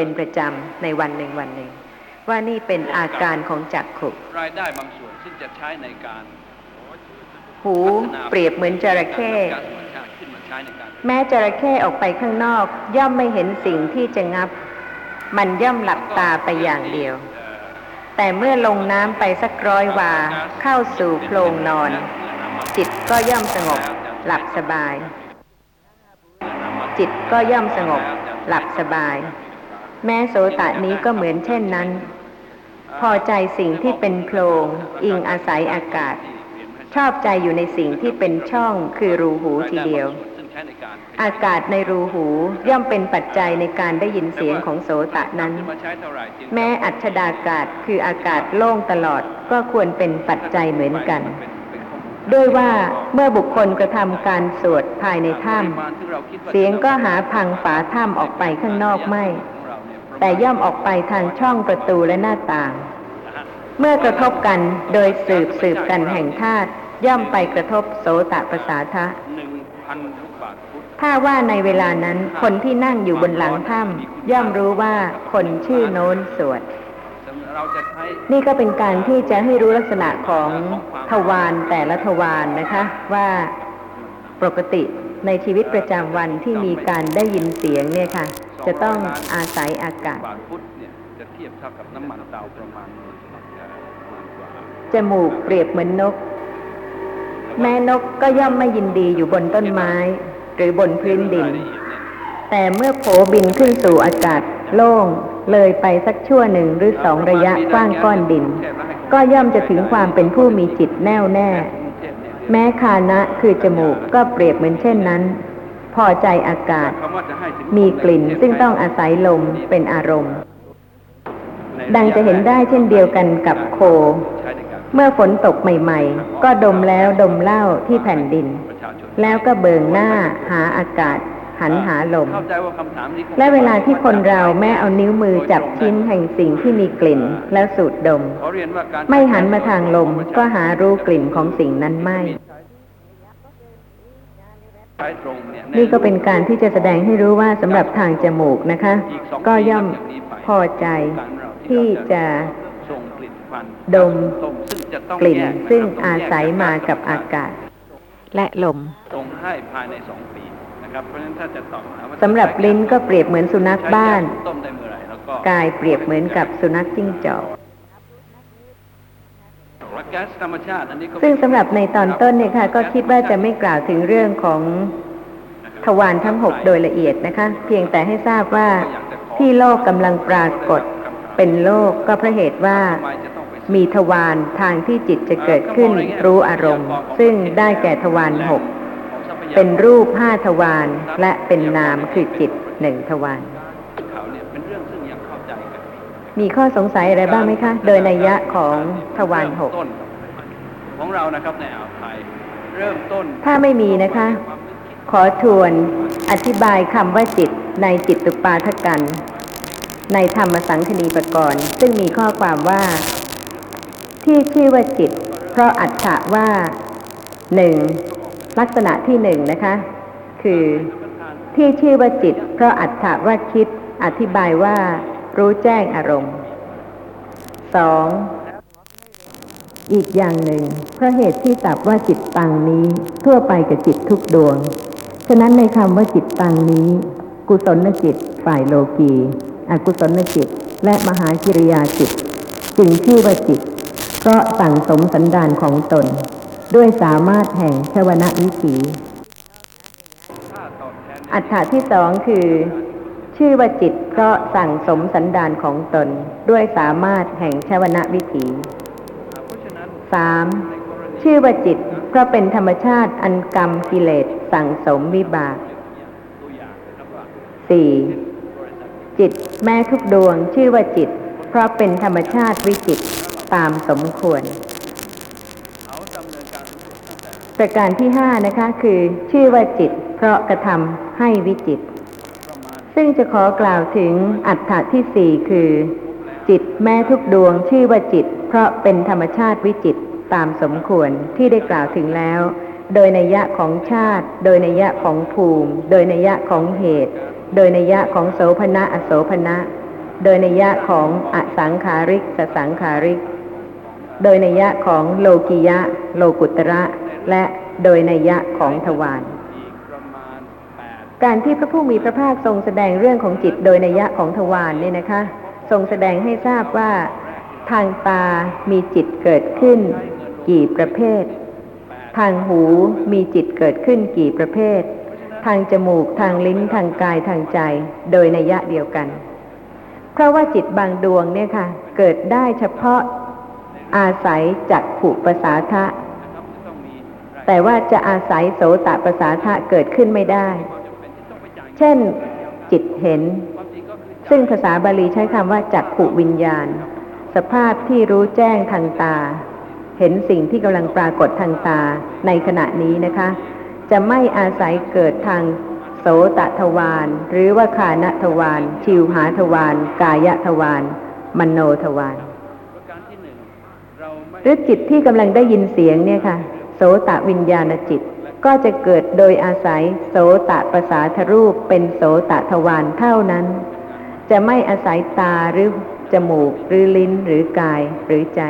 เป็นประจำในวันหนึ่งวันหนึ่ง ว่านี่เป็นอาการของจักขุรายได้บางส่วนซึ่งจะใช้ในการหูเปรียบเหมือนจระเข้การธรรมชาติขึ้นมาใช้ในการแม้จระเข้ออกไปข้างนอก ย่อมไม่เห็นสิ่งที่จะงับ มันย่อมหลับตาไปอย่างเดียว แต่เมื่อลงน้ำไปสักร้อยวาเข้าสู่โพรงนอน จิตก็ย่อมสงบ หลับสบาย จิตก็ย่อมสงบ หลับสบาย แม้โสตะนี้ก็เหมือนเช่นนั้น พอใจสิ่งที่เป็นโพรงอิงอาศัยอากาศ ชอบใจอยู่ในสิ่งที่เป็นช่องคือรูหูทีเดียว อากาศในรูหูย่อมเป็นปัจจัยในการได้ยินเสียงของโสตะนั้น แม้อัจฉดากาศคืออากาศโล่งตลอดก็ควรเป็นปัจจัยเหมือนกันด้วยว่าเมื่อบุคคลกระทำการสวดภายในถ้ำเสียงก็หาพังฝาถ้ำออกไปข้างนอกไม่ แต่ย่อมออกไปทางช่องประตูและหน้าต่าง เมื่อกระทบกันโดยสืบสืบกันแห่งธาตุย่อมไปกระทบโสตประสาทะหนึ่งพันลูกบาทฟุตถ้าว่าในเวลานั้นคนที่นั่งอยู่บนหลังถ้ำย่อมรู้ว่าคนชื่อโน้นสวดเราจะใช้นี่ก็เป็นการที่จะให้รู้ลักษณะของทวารแต่ละทวารนนะคะ ว่าปกติในชีวิตประจำวันที่มีการได้ยินเสียงเนี่ยค่ะ จะต้องอาศัยอากาศบาทฟุตเนี่ยจะเทียบเท่ากับน้ำมันเตาประมาณหมื่นประมาณกว่าจมูกเปรียบเหมือนนก แม่นกก็ย่อมไม่ยินดีอยู่บนต้นไม้ หรือบนพื้นดิน แต่เมื่อโผบินขึ้นสู่อากาศโล่งเลยไปสักชั่วหนึ่งหรือสองระยะกว้างก้อนดิน ก็ย่อมจะถึงความเป็นผู้มีจิตแน่วแน่ แม้คานะคือจมูกก็เปรียบเหมือนเช่นนั้นพ อใจอากาศคำว่าจะให้ถึงมีกลิ่นซึ่งต้องอาศัยลมเป็นอารมณ์ ดังจะเห็นได้เช่นเดียวกันกับโคใช้ในการเมื่อฝนตกใหม่ ๆ ก็ดมแล้วดมเหล้าที่แผ่นดินประชาชนแล้วก็เบิงหน้าหาอากาศหันหาลมเข้าใจว่าคำถามนี้คงและเวลาที่คนเราแม่เอานิ้วมือจับชิ้นแห่งสิ่งที่มีกลิ่นแล้วสูดดมขอเรียนว่าการไม่หันมาทางลมก็หารู้กลิ่นของสิ่งนั้นไม่ใช้ตรงเนี่ยนี่ก็เป็นการที่จะแสดงให้รู้ว่าสำหรับทางจมูกนะคะอีสงก็ย่อมปีนับจากนี้ไปพอใจการเราที่จะส่งกลิ่นควันดมส่งซึ่งจะต้องกลิ่นแยะะซึ่งต้อาแกศัยมากับจอากาศ และลมส่งให้ภายในสองปีนะครับเพราะฉะนั้นถ้าจะตอบหาว่าสำหรับลิ้นก็เปรียบเหมือนสุนัขบ้านใช้แก๊สต้มได้เมื่อไหร่แล้วก็กายเปรียบเหมือนกับสุนัขจิ้งจอก และแก๊สธรรมชาติอันนี้ก็ ซึ่งสำหรับในตอนต้นเนี่ยค่ะ ก็คิดว่าจะไม่กล่าวถึงเรื่องของทวารทั้งหกโดยละเอียดนะคะ เพียงแต่ให้ทราบว่าที่โลกกำลังปรากฏเป็นโลกก็เพราะเหตุว่ามีทวารทางที่จิตจะเกิดขึ้นรู้อารมณ์ ซึ่งได้แก่ทวารหกเป็นรูปห้าทวารและเป็นนามคือจิตหนึ่งทวาร มีข้อสงสัยอะไรบ้างไหมคะ โดยนัยยะของทวารหกเริ่มต้นของเรานะครับในอ่าวไทยเริ่มต้น ถ้าไม่มีนะคะ ขอทวนอธิบายคำว่าจิตในจิตตุปาทกัน ในธรรมสังคณีปกรณ์ซึ่งมีข้อความว่า ที่ชื่อว่าจิต เพราะอัตถะว่าหนึ่งลักษณะที่หนึ่งนะคะ คือที่ชื่อว่าจิต เพราะอัตถะว่าคิด อธิบายว่า รู้แจ้งอารมณ์สองอีกอย่างหนึ่งเพราะเหตุที่ตับว่าจิตตังนี้ทั่วไปกับจิตทุกดวง ฉะนั้นในคำว่าจิตตังนี้ กุศลจิต ฝ่ายโลกีอกุศลจิต และมหากิริยาจิตจึงชื่อว่าจิตเพราะสั่งสมสันดานของตน ด้วยสามารถแห่งชวนะวิถีค่าตอบแทนอัฏฐะที่สองคือ ชื่อว่าจิตเพราะสั่งสมสันดานของตนด้วยสามารถแห่งชวนะวิถีสามชื่อว่าจิตเพราะเป็นธรรมชาติอันกรรมกิเลสสั่งสมวิบากสี่จิตแม้ทุกดวงชื่อว่าจิต เพราะเป็นธรรมชาติวิจิตตามสมควรแต่ประการที่ห้านะคะคือ ชื่อว่าจิต เพราะกระทำให้วิจิตร ซึ่งจะขอกล่าวถึงอัฏฐะที่สี่คือ จิตแม้ทุกดวงชื่อว่าจิต เพราะเป็นธรรมชาติวิจิตตามสมควรที่ได้กล่าวถึงแล้ว โดยนัยยะของชาติ โดยนัยยะของภูมิ โดยนัยยะของเหตุ โดยนัยยะของโสภณะอโสภณะ โดยนัยยะของอสังขาริกสสังขาริก โดยนัยยะของโลกิยะ โลกุตระ และโดยนัยยะของทวาร อีกประมาณแปด การที่พระผู้มีพระภาคทรงแสดงเรื่องของจิตโดยนัยยะของทวารเนี่ยนะคะ ทรงแสดงให้ทราบว่าทางตามีจิตเกิดขึ้น กี่ประเภท ทางหูมีจิตเกิดขึ้นกี่ประเภท ทางจมูกทางลิ้นทางกายทางใจ โดยนัยยะเดียวกัน เพราะว่าจิตบางดวงเนี่ยค่ะ เกิดได้เฉพาะอาศัยจักขุประสาทะแต่ว่าจะอาศัยโสตประสาทะเกิดขึ้นไม่ได้ เช่นจิตเห็น ซึ่งภาษาบาลีใช้คำว่าจักขุวิญญาณ สภาพที่รู้แจ้งทางตา เห็นสิ่งที่กำลังปรากฏทางตาในขณะนี้นะคะ จะไม่อาศัยเกิดทางโสตทวารหรือว่าคานทวารชิวหาทวารกายทวารมโนทวารระการที่หนึ่งเราไม่หรือจิตที่กำลังได้ยินเสียงเนี่ยค่ะ โสตวิญญาณจิต ก็จะเกิดโดยอาศัยโสตประสาทรูปเป็นโสตทวารเท่านั้น จะไม่อาศัยตาหรือจมูกหรือลิ้นหรือกายหรือใจ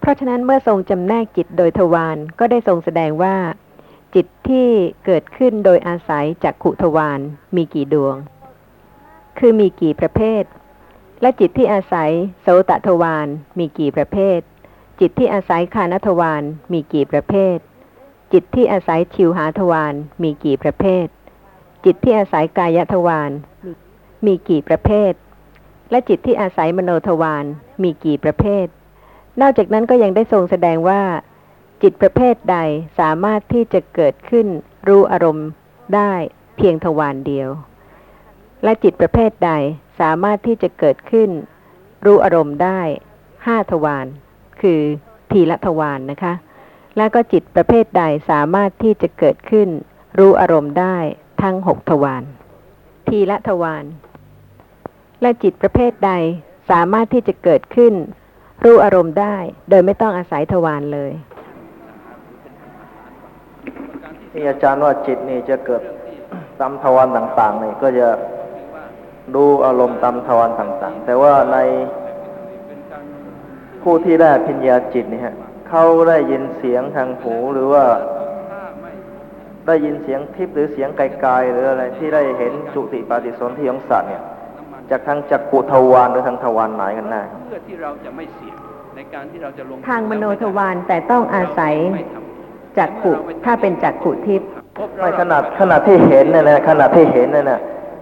เพราะฉะนั้นเมื่อทรงจำแนกจิตโดยทวารก็ได้ทรงแสดงว่า จิตที่เกิดขึ้นโดยอาศัยจากขุทวารมีกี่ดวง คือมีกี่ประเภท และจิตที่อาศัยโสตทวารมีกี่ประเภท จิตที่อาศัยคานทวารมีกี่ประเภท จิตที่อาศัยชิวหาทวารมีกี่ประเภท จิตที่อาศัยกายทวารมีกี่ประเภท และจิตที่อาศัยมโนทวารมีกี่ประเภท นอกจากนั้นก็ยังได้ทรงแสดงว่า จิตประเภทใดสามารถที่จะเกิดขึ้นรู้อารมณ์ได้เพียงทวารเดียว และจิตประเภทใดสามารถที่จะเกิดขึ้น รู้อารมณ์ได้ห้าทวารคือทีละทวารนนะคะ และก็จิตประเภทใดสามารถที่จะเกิดขึ้น รู้อารมณ์ได้ทั้งหกทวารทีละทวารและจิตประเภทใดสามารถที่จะเกิดขึ้น รู้อารมณ์ได้ โดยไม่ต้องอาศัยทวารเลยที่อาจารย์ว่าจิตนี่จะเกิดตามทวารต่างๆนี่ก็จะดูอารมณ์ตามทวารต่าง ๆ แต่ว่าในผู้ที่ได้พิญญาจิตนี่ฮะ เขาได้ยินเสียงทางหูหรือว่า ได้ยินเสียงทิพย์หรือเสียงไกลๆหรืออะไรที่ได้เห็นจุติปาฏิสนธิของสัตว์เนี่ย จากทางจักขุทวารหรือทางทวารไหนกันแน่เพื่อที่เราจะไม่เสี่ยงในการที่เราจะลงทางมโนทวารแต่ต้องอาศัยไม่ทำจักขุถ้าเป็นจักขุทิพย์พบไม่ขนาดขนาดที่เห็นเนี่ยนะขนาดที่เห็นเนี่ยนะ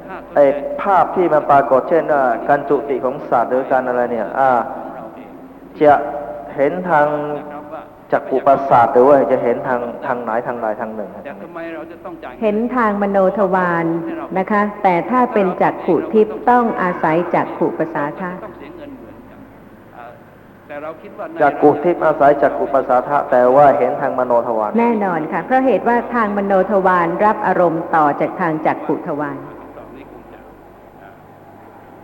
ถ้าไอภาพที่มันปรากฏเช่นว่าการจุติของสัตว์หรือการอะไรเนี่ย อ่าเราเองจะเห็นทางนะครับว่า จักขุประสาทหรือว่าจะเห็นทางทางไหนทางใดทางหนึ่งครับแต่ทำไมเราจะต้องจ่ายเห็นทางมโนทวารนะคะ แต่ถ้าเป็นจักขุทิพย์ต้องอาศัยจักขุประสาทะต้องเสียเงินเหมือนกันอ่าแต่เราคิดว่าในจักขุทิพย์อาศัยจักขุประสาทะแต่ว่าเห็นทางมโนทวารแน่นอนค่ะเพราะเหตุว่าทางมโนทวารรับอารมณ์ต่อจากทางจักขุทวาร ตอนนี้คงจะอ่า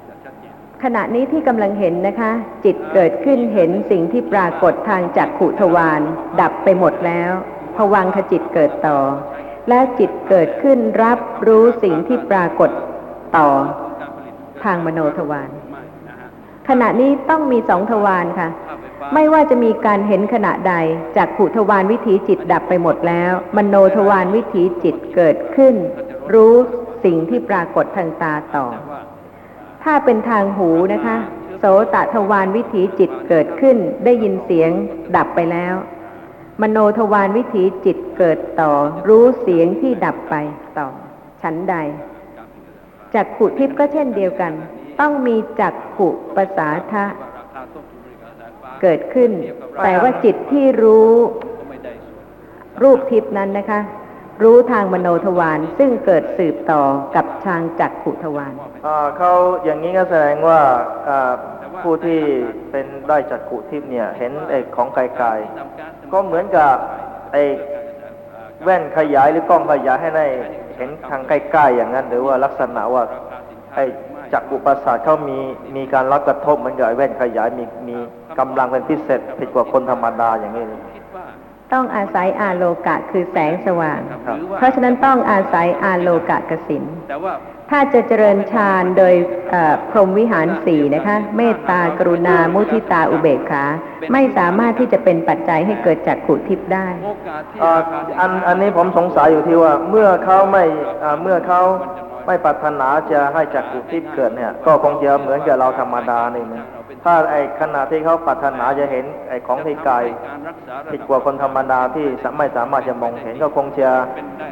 จะชัดเจน ขณะนี้ที่กำลังเห็นนะคะ จิตเกิดขึ้นเห็นสิ่งที่ปรากฏทางจักขุทวารดับไปหมดแล้วผวังขจิตเกิดต่อ และจิตเกิดขึ้นรับรู้สิ่งที่ปรากฏต่อทางมโนทวารขณะนี้ต้องมีสองทวารค่ะค่าไม่ว่าจะมีการเห็นขณะใดจากขุทวารวิถีจิตดับไปหมดแล้ว มโนทวารวิถีจิตเกิดขึ้น รู้สิ่งที่ปรากฏทางตาต่อ ถ้าเป็นทางหูนะคะ โสตทวารวิถีจิตเกิดขึ้น ได้ยินเสียงดับไปแล้ว มโนทวารวิถีจิตเกิดต่อ รู้เสียงที่ดับไปต่อฉันใด จักขุทิพย์ก็เช่นเดียวกัน ต้องมีจักขุปสาทะเกิดขึ้น แต่ว่าจิตที่รู้รูปทิพย์นั้นนะคะ รู้ทางมโนทวารซึ่งเกิดสืบต่อกับทางจักขุทวารอ่าเขาอย่างนี้ก็แสดงว่าผู้ที่เป็นได้จักขุทิพย์เนี่ยเห็นไอ้ของไกลๆก็เหมือนกับไอ้แว่นขยายหรือกล้องขยายให้ได้เห็นทางใกล้ๆอย่างนั้น หรือว่าลักษณะว่าไอ้จักขุประสาทเขามีมีการรับกระทบเหมือนกับไอ้แว่นขยายมีมีกำลังเป็นพิเศษผิดกว่าคนธรรมดาอย่างนี้ ตต้องอาศัยอาโลกะคือแสงสว่างครับครับหรือว่าเพราะฉะนั้นต้องอาศัยอาโลกะกสินแต่ว่าถ้าจะเจริญฌานโดยเอ่อพรหมวิหารสี่นะคะ เมตตากรุณา มุทิตาอุเบกขา ไม่สามารถที่จะเป็นปัจจัยให้เกิดจากขุทิพย์ได้โอกาสที่เอ่อราคาสิอันอันนี้ผมสงสัยอยู่ที่ว่าเมื่อเขาไม่อ่าเมื่อเขาไม่ปรารถนาจะให้จักรุทิพย์เกิดเนี่ย ก็คงจะเหมือนกับเราธรรมดานี่นะ ถ้าไอ้ขณะที่เขาปรารถนาจะเห็นไอ้ของที่กายการรักษาระดับผิดกว่าคนธรรมดาที่สาไม่สามารถจะมองเห็นก็คงจะ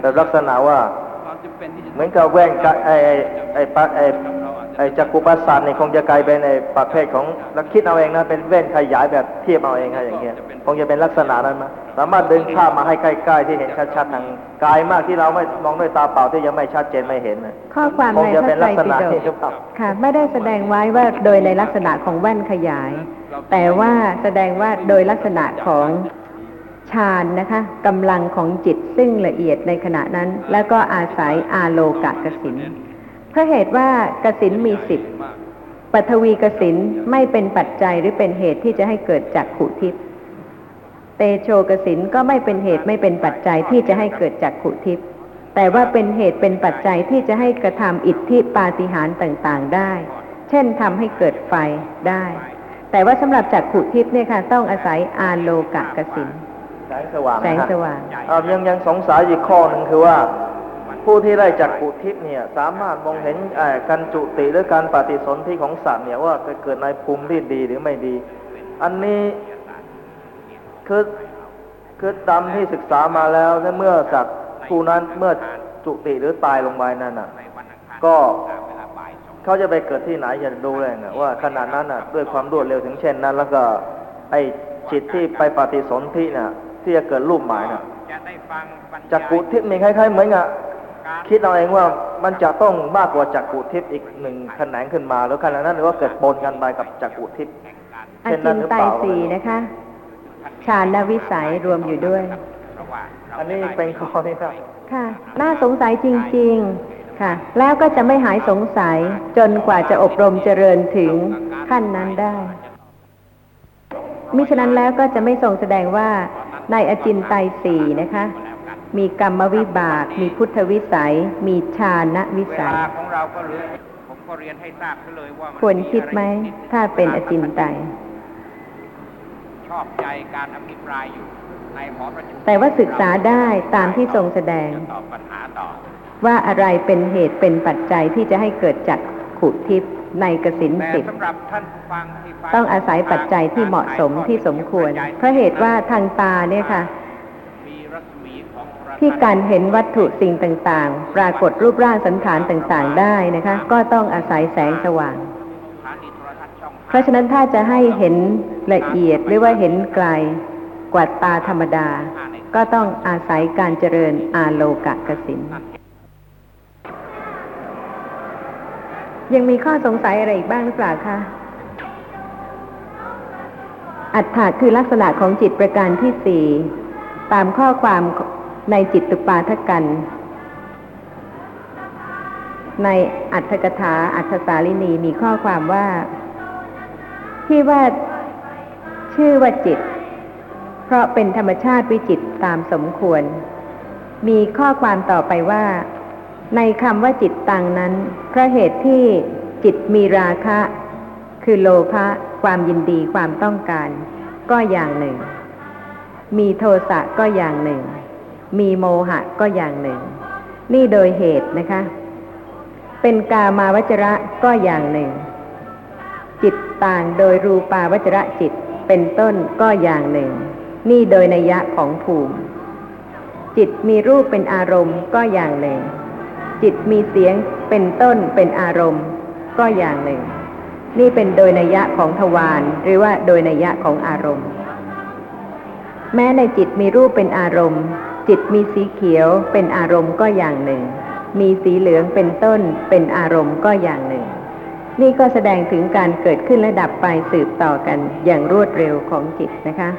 แบบลักษณะว่าความจำเป็นที่จะเหมือนกับแว่นกะไอ้ไอ้ไอ้ปะ ไอ้ไอ้จักรุประสาทนี่คงจะกลายเป็นไอ้ประเภทของนักคิดเอาเองนะเป็นแว่นขยายแบบเทียบเอาเองฮะอย่างเงี้ยคงจะเป็นลักษณะนั้นมั้ยสามารถดึงภาพมาให้ใกล้ ๆ ที่เห็นชัดๆทางกายมากที่เราไม่มองด้วยตาเปล่าที่ยังไม่ชัดเจนไม่เห็นนะข้อความคงในจะพเป็ระนไตลัรกษปิณะฎนี้กหรือเปล่าค่ะ ไม่ได้แสดงไว้ว่าโดยในลักษณะของแว่นขยาย แต่ว่าแสดงว่าโดยลักษณะของฌานนะคะกำลังของจิตซึ่งละเอียดในขณะนั้น แล้วก็อาศัยอาโลกะกสิน เพราะเหตุว่ากสินมีสิบปัทวีกสินไม่เป็นปัจจัยหรือเป็นเหตุที่จะให้เกิดจากขุทิพย์เตโชกสินก็ไม่เป็นเหตุไม่เป็นปัจจัยที่จะให้เกิดจากขุทิพย์แต่ว่าเป็นเหตุเป็นปัจจัยที่จะให้กระทำอิทธิปาฏิหาริย์ต่างๆได้ เช่นทำให้เกิดไฟได้ แต่ว่าสำหรับจากขุทิพย์เนี่ยค่ะต้องอาศัยอาโลกะกสินแสงสว่างนะแสงฮะสว่างอ่ายังยังสงสัยอีกข้อหนึ่งคือว่า ผู้ที่ได้จักขุทิพย์เนี่ย สามารถมองเห็นการจุติหรือการปฏิสนธิของสัตว์เนี่ยว่าจะเกิดในภูมิที่ดีหรือไม่ดี อันนี้คือคือตามที่ศึกษามาแล้วเมื่อสัตว์ผู้นั้นเมื่อจุติหรือตายลงไปนั่นน่ะ ก็เขาจะไปเกิดที่ไหนจะดูแลไงว่าขนาดนั้นน่ะ ด้วยความรวดเร็วถึงเช่นนั้น แล้วก็ไอ้จิตที่ไปปฏิสนธิน่ะ ที่จะเกิดรูปหมายน่ะจะได้ฟังบรรยายจักกุทิพย์มีคล้ายๆเหมือนกับ คิดเอาเองว่ามันจะต้องมากกว่าจักกุทิพย์อีกหนึ่งแขนงขึ้นมา แล้วขนาดนั้นหรือว่าเกิดปนกันไปกับจักกุทิพย์อาเช่นจินั้นนหรือไตเปล่าสีนะคะฌานวิสัยรวมอยู่ด้วยเพราะว่าเราอันนี้เป็นข้อที่ครับค่ะ น่าสงสัยจริง ๆ ค่ะ แล้วก็จะไม่หายสงสัยจนกว่าจะอบรมเจริญถึงขั้นนั้นได้ มิฉะนั้นแล้วก็จะไม่ทรงแสดงว่าในอจินไตยสีนะคะ มีกรรมวิบาก มีพุทธวิสัย มีฌานวิเวสัยลาของเราก็เหลือผมก็เรียนให้ทราบซะเลยว่ามันควรคิดไหม ถ้าเป็นอจินไตยชอบใจการอภิปรายอยู่ในหอประชุมแต่ว่าศึกษาได้ตามที่ทรงแสดงจะตอบปัญหาต่อว่าอะไรเป็นเหตุเป็นปัจจัยที่จะให้เกิดจักขุทิพย์ในกสินแต่สิบสำหรับท่านผู้ฟังที่ฟัต้องอาศัยปัจจัยที่เหมาะสมที่สมควร เพราะเหตุว่าทางตาเนี่ยค่ะมีรัศมีของโที่การเห็นวัตถุสิ่งต่างๆ ปรากฏรูปร่างสันฐานต่างๆ ได้นะคะ ก็ต้องอาศัยแสงสว่างสถานีโทรทัศน์ช่องเพราะฉะนั้นถ้าจะให้เห็นละเอียดหรือว่าเห็นไกลกว่าตาธรรมดา ก็ต้องอาศัยการเจริญอาโลกะกสินยังมีข้อสงสัยอะไรอีกบ้างหรือเปล่าคะอัฏฐะคือลักษณะของจิตประการที่สี่ตามข้อความ ในจิตตุปาทกัน ในอัตถกถาอัตถสาลินีมีข้อความว่า ที่ว่าชื่อว่าจิต เพราะเป็นธรรมชาติวิจิตตามสมควร มีข้อความต่อไปว่า ในคำว่าจิตตังนั้นเพราะเหตุที่จิตมีราคะ คือโลภะความยินดีความต้องการ ก็อย่างหนึ่ง มีโทสะก็อย่างหนึ่ง มีโมหะก็อย่างหนึ่ง นี่โดยเหตุนะคะ เป็นกามาวจระก็อย่างหนึ่ง จิตต่างโดยรูปาวจระจิตเป็นต้นก็อย่างหนึ่ง นี่โดยนัยยะของภูมิ จิตมีรูปเป็นอารมณ์ก็อย่างหนึ่ง จิตมีเสียงเป็นต้นเป็นอารมณ์ ก็อย่างหนึ่ง นี่เป็นโดยนัยยะของทวารหรือว่าโดยนัยยะของอารมณ์ แม้ในจิตมีรูปเป็นอารมณ์ จิตมีสีเขียวเป็นอารมณ์ก็อย่างหนึ่ง มีสีเหลืองเป็นต้นเป็นอารมณ์ก็อย่างหนึ่ง นี่ก็แสดงถึงการเกิดขึ้นและดับไปสืบต่อกันอย่างรวดเร็วของจิตนะคะ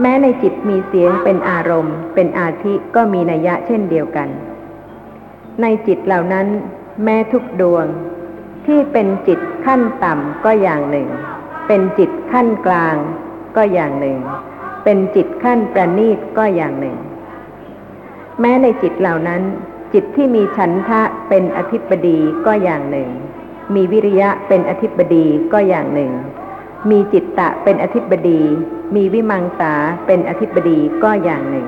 แม้ในจิตมีเสียงเป็นอารมณ์ เป็นอาทิก็มีนัยยะเช่นเดียวกัน ในจิตเหล่านั้น แม้ทุกดวง ที่เป็นจิตขั้นต่ำก็อย่างหนึ่ง เป็นจิตขั้นกลางก็อย่างหนึ่ง เป็นจิตขั้นประณีตก็อย่างหนึ่ง แม้ในจิตเหล่านั้น จิตที่มีฉันทะเป็นอธิปดีก็อย่างหนึ่ง มีวิริยะเป็นอธิปดีก็อย่างหนึ่ง มีจิตตะเป็นอธิปดี มีวิมังสาเป็นอธิปดีก็อย่างหนึ่ง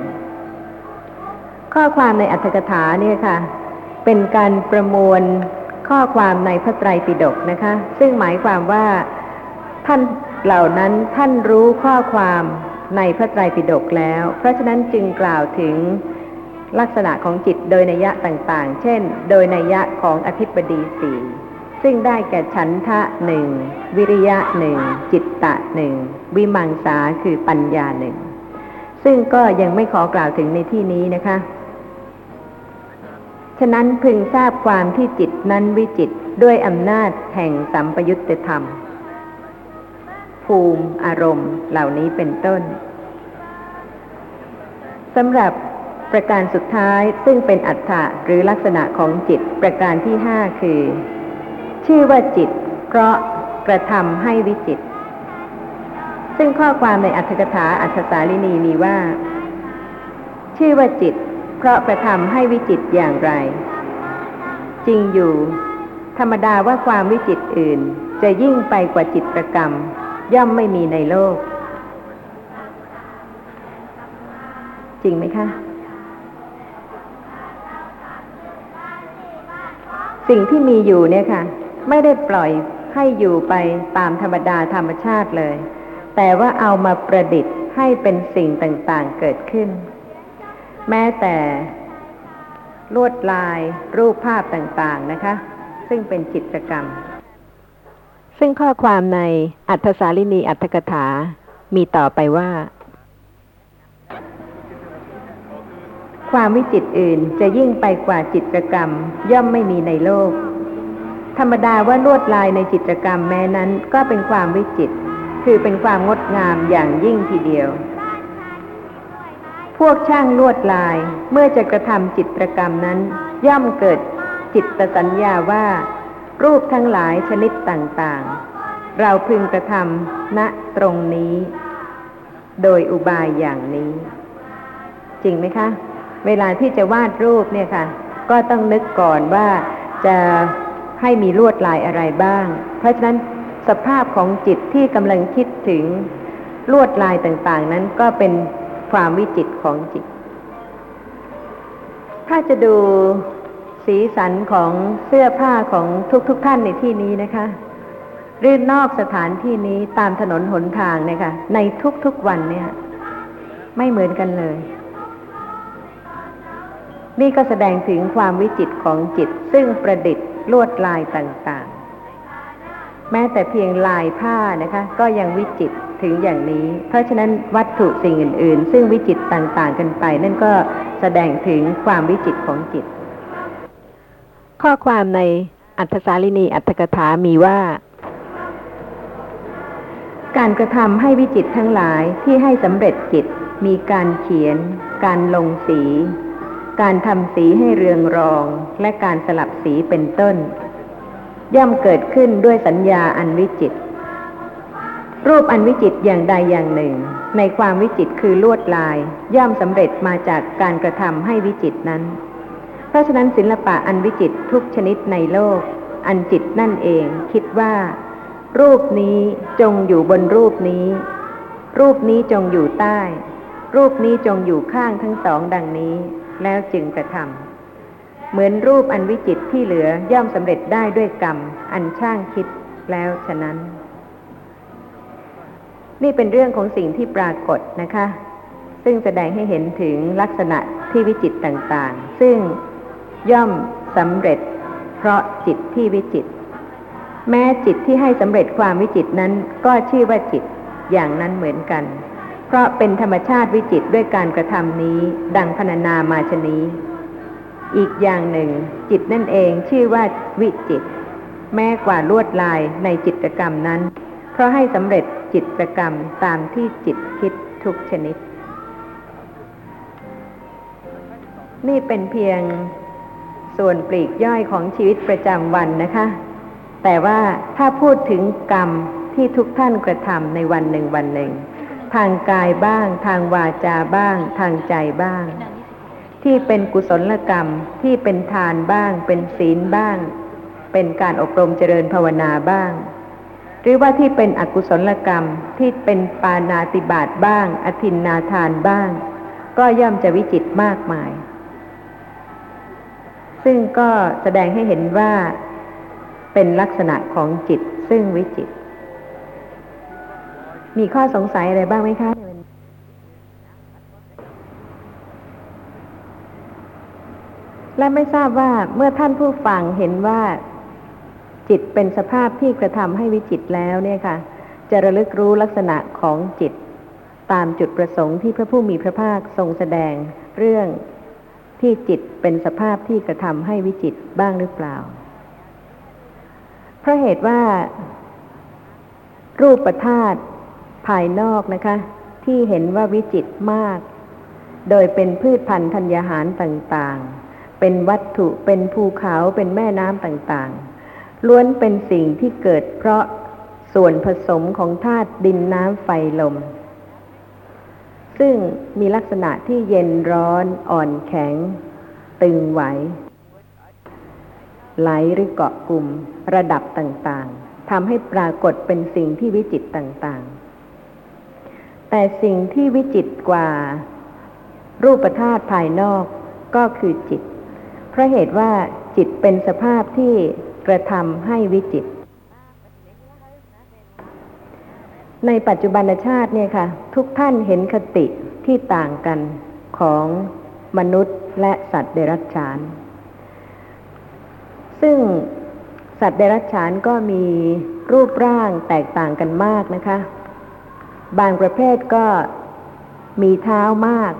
ข้อความในอัตถกถาเนี่ยค่ะ เป็นการประมวลข้อความในพระไตรปิฎกนะคะ ซึ่งหมายความว่าท่านเหล่านั้นท่านรู้ข้อความ ในพระไตรปิฎกแล้ว เพราะฉะนั้นจึงกล่าวถึงลักษณะของจิตโดยนัยยะต่างๆ เช่น โดยนัยยะของอธิปดีสี่ซึ่งได้แก่ฉันทะหนึ่งวิริยะหนึ่งจิตตะหนึ่งวิมังสาคือปัญญาหนึ่งซึ่งก็ยังไม่ขอกล่าวถึงในที่นี้นะคะ ฉะนั้นพึงทราบความที่จิตนั้นวิจิตด้วยอำนาจแห่งสัมปยุตตธรรม ภูมิอารมณ์เหล่านี้เป็นต้นสำหรับประการสุดท้ายซึ่งเป็นอัฏฐะหรือลักษณะของจิตประการที่ห้าคือ ชื่อว่าจิต เพราะกระทำให้วิจิต ซึ่งข้อความในอัตถกถาอัตถสาลินีมีว่า ชื่อว่าจิต เพราะกระทำให้วิจิตอย่างไร จริงอยู่ ธรรมดาว่าความวิจิตอื่นจะยิ่งไปกว่าจิตประกรรม ย่อมไม่มีในโลก จริงไหมคะ สิ่งที่มีอยู่เนี่ยค่ะ ไม่ได้ปล่อยให้อยู่ไปตามธรรมดาธรรมชาติเลย แต่ว่าเอามาประดิษฐ์ให้เป็นสิ่งต่างๆเกิดขึ้น แม้แต่ลวดลายรูปภาพต่างๆนะคะ ซึ่งเป็นจิตรกรรม ซึ่งข้อความในอัธสาลินีอัตถกถา มีต่อไปว่า ความวิจิตอื่นจะยิ่งไปกว่าจิตรกรรม ย่อมไม่มีในโลก ธรรมดาว่าลวดลายในจิตรกรรมแม้นั้นก็เป็นความวิจิต คือเป็นความงดงามอย่างยิ่งทีเดียว พวกช่างลวดลายเมื่อจะกระทำจิตรกรรมนั้น ย่อมเกิดจิตสัญญาว่า รูปทั้งหลายชนิดต่างๆ เราพึงกระทำณตรงนี้ โดยอุบายอย่างนี้ จริงไหมคะ เวลาที่จะวาดรูปเนี่ยค่ะ ก็ต้องนึกก่อนว่าจะให้มีลวดลายอะไรบ้าง เพราะฉะนั้นสภาพของจิตที่กำลังคิดถึงลวดลายต่างๆ นั้นก็เป็นความวิจิตของจิต ถ้าจะดู สีสันของเสื้อผ้าของทุกๆทท่านในที่นี้นะคะรือนอกสถานที่นี้ตามถนนหนทางเนี่ยค่ะ ในทุกๆวันเนี่ย ไม่เหมือนกันเลย นี่ก็แสดงถึงความวิจิตของจิต ซึ่งประดิษฐ์ลวดลายต่างๆ แม้แต่เพียงลายผ้านะคะ ก็ยังวิจิตถึงอย่างนี้ เพราะฉะนั้นวัตถุสิ่งอื่น ๆ ซึ่งวิจิตต่างๆ กันไป นั่นก็แสดงถึงความวิจิตของจิต ข้อความในอัตสาลินีอัตถกถามีว่า การกระทำให้วิจิตทั้งหลายที่ให้สำเร็จจิตมีการเขียน การลงสี การทำสีให้เรืองรอง และการสลับสีเป็นต้น ย่อมเกิดขึ้นด้วยสัญญาอันวิจิต รูปอันวิจิตอย่างใดอย่างหนึ่ง ในความวิจิตคือลวดลาย ย่อมสำเร็จมาจากการกระทำให้วิจิตนั้น ราะฉะนั้นศิลปะอันวิจิตทุกชนิดในโลก อันจิตนั่นเองคิดว่า รูปนี้จงอยู่บนรูปนี้ รูปนี้จงอยู่ใต้ รูปนี้จงอยู่ข้างทั้งสองดังนี้ แล้วจึงกระทำเหมือนรูปอันวิจิตที่เหลือย่อมสำเร็จได้ด้วยกรรม อันช่างคิดแล้วฉะนั้น นี่เป็นเรื่องของสิ่งที่ปรากฏนะคะ ซึ่งแสดงให้เห็นถึงลักษณะที่วิจิตต่างๆ ซึ่ง ย่อมสำเร็จ เพราะจิตที่วิจิต แม้จิตที่ให้สำเร็จความวิจิตนั้นก็ชื่อว่าจิตอย่างนั้นเหมือนกัน เพราะเป็นธรรมชาติวิจิตด้วยการกระทำนี้ ดังพรรณนามาชนี้ อีกอย่างหนึ่ง จิตนั่นเองชื่อว่าวิจิต แม้กว่าลวดลายในจิตกรรมนั้น เพราะให้สำเร็จจิตกรรมตามที่จิตคิดทุกชนิด นี่เป็นเพียง ส่วนปลีกย่อยของชีวิตประจำวันนะคะ แต่ว่าถ้าพูดถึงกรรมที่ทุกท่านกระทำในวันหนึ่งวันหนึ่ง ทางกายบ้าง ทางวาจาบ้าง ทางใจบ้าง ที่เป็นกุศลกรรมที่เป็นทานบ้าง เป็นศีลบ้าง เป็นการอบรมเจริญภาวนาบ้าง หรือว่าที่เป็นอกุศลกรรมที่เป็นปานาติบาตบ้าง อธินนาทานบ้าง ก็ย่อมจะวิจิตมากมาย ซึ่งก็แสดงให้เห็นว่าเป็นลักษณะของจิตซึ่งวิจิต มีข้อสงสัยอะไรบ้างไหมคะและไม่ทราบว่าเมื่อท่านผู้ฟังเห็นว่า จิตเป็นสภาพที่กระทำให้วิจิตแล้วเนี่ยค่ะ จะระลึกรู้ลักษณะของจิต ตามจุดประสงค์ที่พระผู้มีพระภาคทรงแสดงเรื่อง ที่จิตเป็นสภาพที่กระทำให้วิจิตบ้างหรือเปล่า เพราะเหตุว่า รูปธาตุภายนอกนะคะ ที่เห็นว่าวิจิตมาก โดยเป็นพืชพันธุ์ธัญญาหารต่างๆ เป็นวัตถุเป็นภูเขาเป็นแม่น้ำต่างๆ ล้วนเป็นสิ่งที่เกิดเพราะส่วนผสมของธาตุดินน้ำไฟลม ซึ่งมีลักษณะที่เย็นร้อนอ่อนแข็ง ตึงไหว ไหลหรือเกาะกลุ่ม ระดับต่างๆทำให้ปรากฏเป็นสิ่งที่วิจิตต่างๆ แต่สิ่งที่วิจิตกว่า รูปธาตุภายนอกก็คือจิต เพราะเหตุว่าจิตเป็นสภาพที่กระทำให้วิจิตร ในปัจจุบันชาติเนี่ยค่ะ ทุกท่านเห็นคติที่ต่างกันของมนุษย์และสัตว์เดรัจฉาน ซึ่งสัตว์เดรัจฉานก็มีรูปร่างแตกต่างกันมากนะคะ บางประเภทก็มีเท้ามาก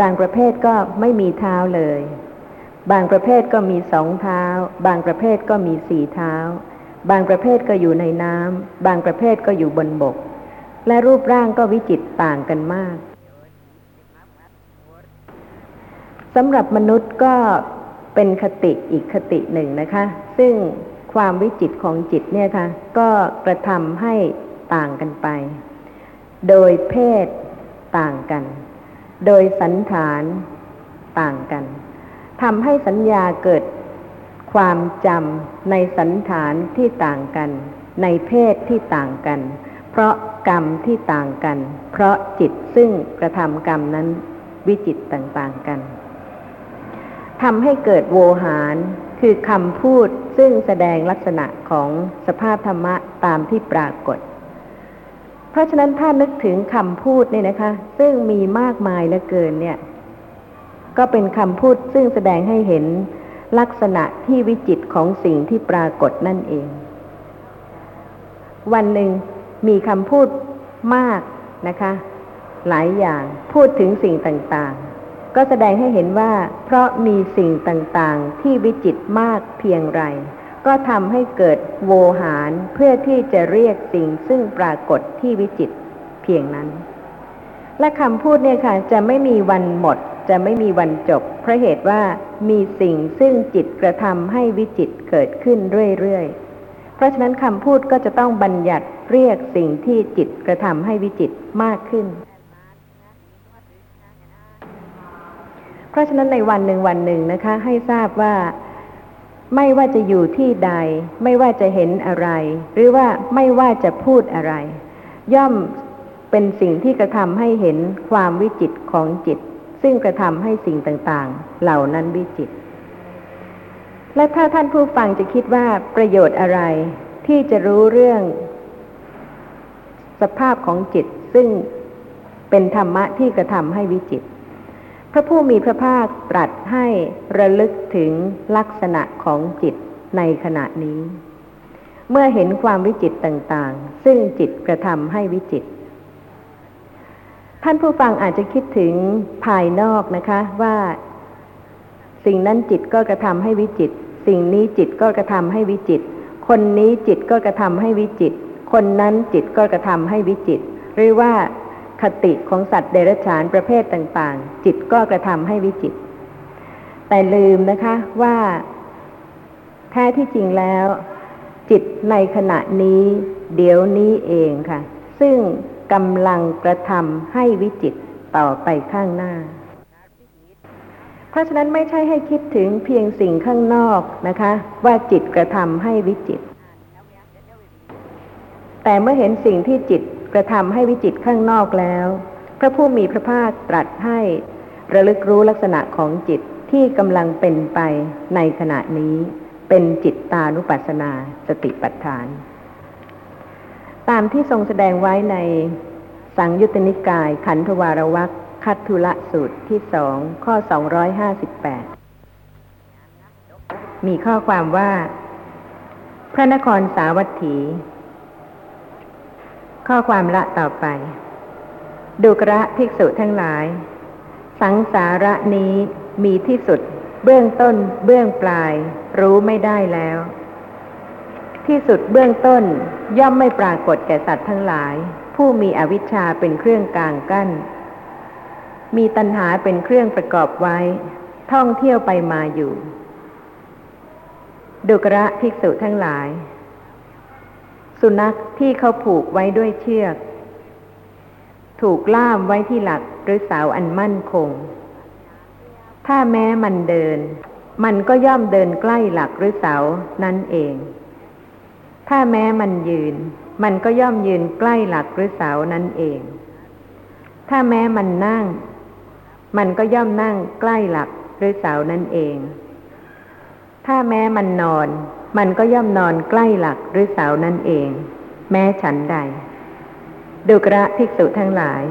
บางประเภทก็ไม่มีเท้าเลย บางประเภทก็มีสองเท้า บางประเภทก็มีสี่เท้า บางประเภทก็อยู่ในน้ำบางประเภทก็อยู่บนบก และรูปร่างก็วิจิตต่างกันมากสำหรับมนุษย์ก็เป็นคติอีกคติหนึ่งนะคะ ซึ่งความวิจิตของจิตเนี่ยค่ะ ก็กระทำให้ต่างกันไป โดยเพศต่างกัน โดยสันฐานต่างกันทำให้สัญญาเกิด ความจำในสันฐานที่ต่างกัน ในเพศที่ต่างกัน เพราะกรรมที่ต่างกัน เพราะจิตซึ่งกระทำกรรมนั้นวิจิตต่างๆกันทำให้เกิดโวหารคือคำพูดซึ่งแสดงลักษณะของสภาพธรรมะตามที่ปรากฏ เพราะฉะนั้นถ้านึกถึงคำพูดเนี่ยนะคะ ซึ่งมีมากมายเหลือเกินเนี่ย ก็เป็นคำพูดซึ่งแสดงให้เห็น ลักษณะที่วิจิตของสิ่งที่ปรากฏนั่นเอง วันหนึ่งมีคำพูดมากนะคะ หลายอย่างพูดถึงสิ่งต่างๆ ก็แสดงให้เห็นว่า เพราะมีสิ่งต่างๆ ที่วิจิตมากเพียงไร ก็ทำให้เกิดโวหารเพื่อที่จะเรียกสิ่งซึ่งปรากฏที่วิจิตเพียงนั้น และคำพูดเนี่ยค่ะ จะไม่มีวันหมด จะไม่มีวันจบ เพราะเหตุว่ามีสิ่งซึ่งจิตกระทำให้วิจิตเกิดขึ้นเรื่อยๆ เพราะฉะนั้นคำพูดก็จะต้องบัญญัติเรียกสิ่งที่จิตกระทำให้วิจิตมากขึ้น เพราะฉะนั้นในวันหนึ่งวันหนึ่งนะคะ ให้ทราบว่าไม่ว่าจะอยู่ที่ใด ไม่ว่าจะเห็นอะไร หรือว่าไม่ว่าจะพูดอะไร ย่อมเป็นสิ่งที่กระทำให้เห็นความวิจิตของจิต ซึ่งกระทำให้สิ่งต่างๆ เหล่านั้นวิจิต และถ้าท่านผู้ฟังจะคิดว่าประโยชน์อะไรที่จะรู้เรื่อง สภาพของจิตซึ่งเป็นธรรมะที่กระทำให้วิจิต พระผู้มีพระภาคตรัสให้ระลึกถึงลักษณะของจิตในขณะนี้ เมื่อเห็นความวิจิตต่างๆ ซึ่งจิตกระทำให้วิจิต ท่านผู้ฟังอาจจะคิดถึงภายนอกนะคะ ว่า สิ่งนั้นจิตก็กระทำให้วิจิต สิ่งนี้จิตก็กระทำให้วิจิต คนนี้จิตก็กระทำให้วิจิต คนนั้นจิตก็กระทำให้วิจิต หรือว่าคติของสัตว์เดรัจฉานประเภทต่างๆ จิตก็กระทำให้วิจิต แต่ลืมนะคะว่าแท้ที่จริงแล้ว จิตในขณะนี้ เดี๋ยวนี้เองค่ะ ซึ่ง กำลังกระทำให้วิจิตต่อไปข้างหน้า เพราะฉะนั้นไม่ใช่ให้คิดถึงเพียงสิ่งข้างนอกนะคะ ว่าจิตกระทำให้วิจิต แต่เมื่อเห็นสิ่งที่จิตกระทำให้วิจิตข้างนอกแล้ว พระผู้มีพระภาคตรัสให้ระลึกรู้ลักษณะของจิตที่กำลังเป็นไปในขณะนี้เป็นจิตตานุปัสสนาสติปัฏฐาน ตามที่ทรงแสดงไว้ในสังยุตตนิกาย ขันธวารวักคัตทุละสูตรที่สองข้อ 258 มีข้อความว่า พระนครสาวัตถี ข้อความละต่อไปดูกระภิกษุทั้งหลาย สังสาระนี้มีที่สุด เบื้องต้นเบื้องปลาย รู้ไม่ได้แล้ว ที่สุดเบื้องต้นย่อมไม่ปรากฏแก่สัตว์ทั้งหลาย ผู้มีอวิชชาเป็นเครื่องกลางกั้น มีตัณหาเป็นเครื่องประกอบไว้ ท่องเที่ยวไปมาอยู่ ดุกระภิกษุทั้งหลาย สุนัขที่เขาผูกไว้ด้วยเชือก ถูกล่ามไว้ที่หลักหรือเสาอันมั่นคง ถ้าแม้มันเดิน มันก็ย่อมเดินใกล้หลักหรือเสานั่นเอง ถ้าแม้มันยืน มันก็ย่อมยืนใกล้หลักหรือเสานั่นเอง ถ้าแม้มันนั่ง มันก็ย่อมนั่งใกล้หลักหรือเสานั่นเอง ถ้าแม้มันนอน มันก็ย่อมนอนใกล้หลักหรือเสานั่นเอง แม้ฉันใดดูกระภิกษุทั้งหลาย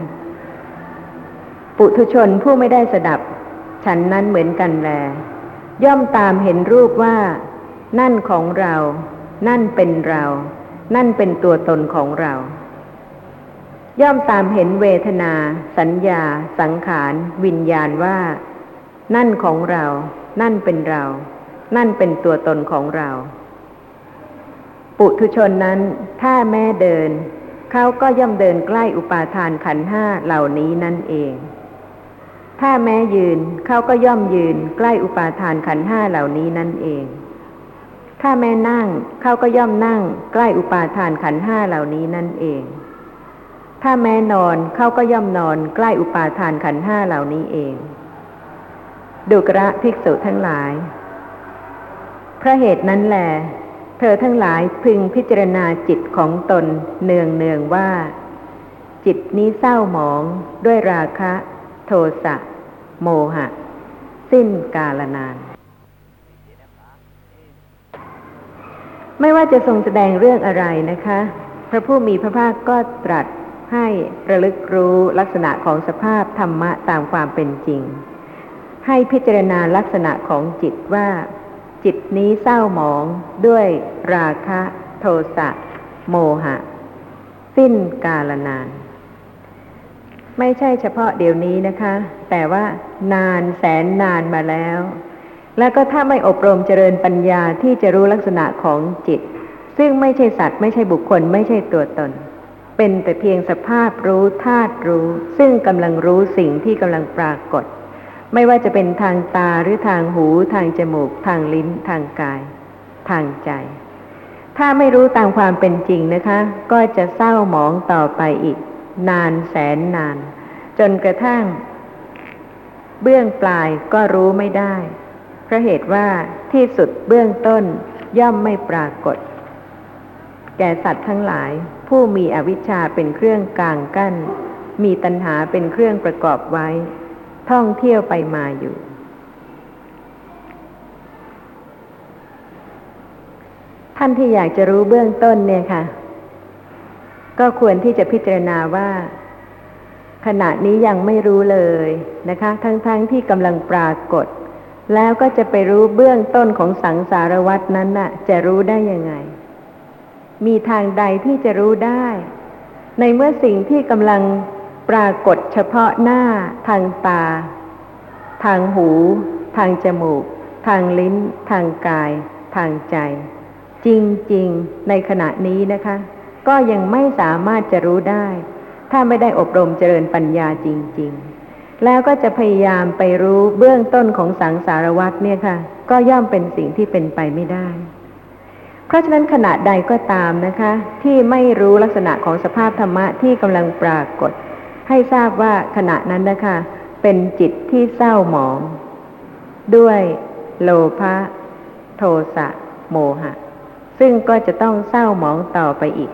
ปุถุชนผู้ไม่ได้สดับ ฉันนั้นเหมือนกันแล ย่อมตามเห็นรูปว่า นั่นของเรา นั่นเป็นเรา นั่นเป็นตัวตนของเรา ย่อมตามเห็นเวทนา สัญญา สังขาร วิญญาณว่า นั่นของเรา นั่นเป็นเรา นั่นเป็นตัวตนของเรา ปุถุชนนั้น ถ้าแม่เดิน เขาก็ย่อมเดินใกล้อุปาทานขันห้าเหล่านี้นั่นเองถ้าแม้ยืนเขาก็ย่อมยืนใกล้อุปาทานขันห้าเหล่านี้นั่นเอง ถ้าแม่นั่งเขาก็ย่อมนั่ง ใกล้อุปาทานขันห้าเหล่านี้นั่นเอง ถ้าแม้นอนเขาก็ย่อมนอนใกล้อุปาทานขันห้าเหล่านี้เอง ดุกระภิกษุทั้งหลาย เพราะเหตุนั้นแหลเธอทั้งหลายพึงพิจารณาจิตของตนเนืองเนืองว่า จิตนี้เศร้าหมองด้วยราคะ โทสะโมหะ สิ้นกาลนาน ไม่ว่าจะทรงแสดงเรื่องอะไรนะคะ พระผู้มีพระภาคก็ตรัสให้ระลึกรู้ลักษณะของสภาพธรรมะตามความเป็นจริง ให้พิจารณาลักษณะของจิตว่า จิตนี้เศร้าหมองด้วยราคะโทสะโมหะ สิ้นกาลนาน ไม่ใช่เฉพาะเดี๋ยวนี้นะคะ แต่ว่านานแสนนานมาแล้ว แล้วก็ถ้าไม่อบรมเจริญปัญญาที่จะรู้ลักษณะของจิต ซึ่งไม่ใช่สัตว์ไม่ใช่บุคคลไม่ใช่ตัวตน เป็นแต่เพียงสภาพรู้ธาตุรู้ ซึ่งกำลังรู้สิ่งที่กำลังปรากฏ ไม่ว่าจะเป็นทางตาหรือทางหูทางจมูก ทางลิ้น ทางกาย ทางใจ ถ้าไม่รู้ตามความเป็นจริงนะคะ ก็จะเศร้าหมองต่อไปอีก นานแสนนาน จนกระทั่ง เบื้องปลายก็รู้ไม่ได้ เพราะเหตุว่าที่สุดเบื้องต้นย่อมไม่ปรากฏ แก่สัตว์ทั้งหลายผู้มีอวิชชาเป็นเครื่องกลางกั้น มีตัณหาเป็นเครื่องประกอบไว้ ท่องเที่ยวไปมาอยู่ ท่านที่อยากจะรู้เบื้องต้นเนี่ยค่ะ ก็ควรที่จะพิจารณาว่า ขณะนี้ยังไม่รู้เลยนะคะ ทั้งๆทที่กำลังปรากฏ แล้วก็จะไปรู้เบื้องต้นของสังสารวัตนั้นน่ะ จะรู้ได้ยังไง มีทางใดที่จะรู้ได้ ในเมื่อสิ่งที่กำลังปรากฏเฉพาะหน้า ทางตา ทางหู ทางจมูก ทางลิ้น ทางกาย ทางใจ จริง ๆ ในขณะนี้นะคะ ก็ยังไม่สามารถจะรู้ได้ ถ้าไม่ได้อบรมเจริญปัญญาจริง ๆ แล้วก็จะพยายามไปรู้เบื้องต้นของสังสารวัตเนี่ยค่ะ ก็ย่อมเป็นสิ่งที่เป็นไปไม่ได้ เพราะฉะนั้นขณะใดก็ตามนะคะ ที่ไม่รู้ลักษณะของสภาพธรรมะที่กำลังปรากฏ ให้ทราบว่าขณะนั้นนะคะ เป็นจิตที่เศร้าหมอง ด้วยโลภะโทสะโมหะ ซึ่งก็จะต้องเศร้าหมองต่อไปอีก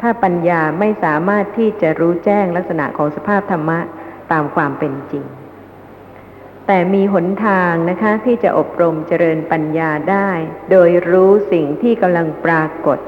ถ้าปัญญาไม่สามารถที่จะรู้แจ้งลักษณะของสภาพธรรมะ ตามความเป็นจริง แต่มีหนทางนะคะที่จะอบรมเจริญปัญญาได้ โดยรู้สิ่งที่กำลังปรากฏ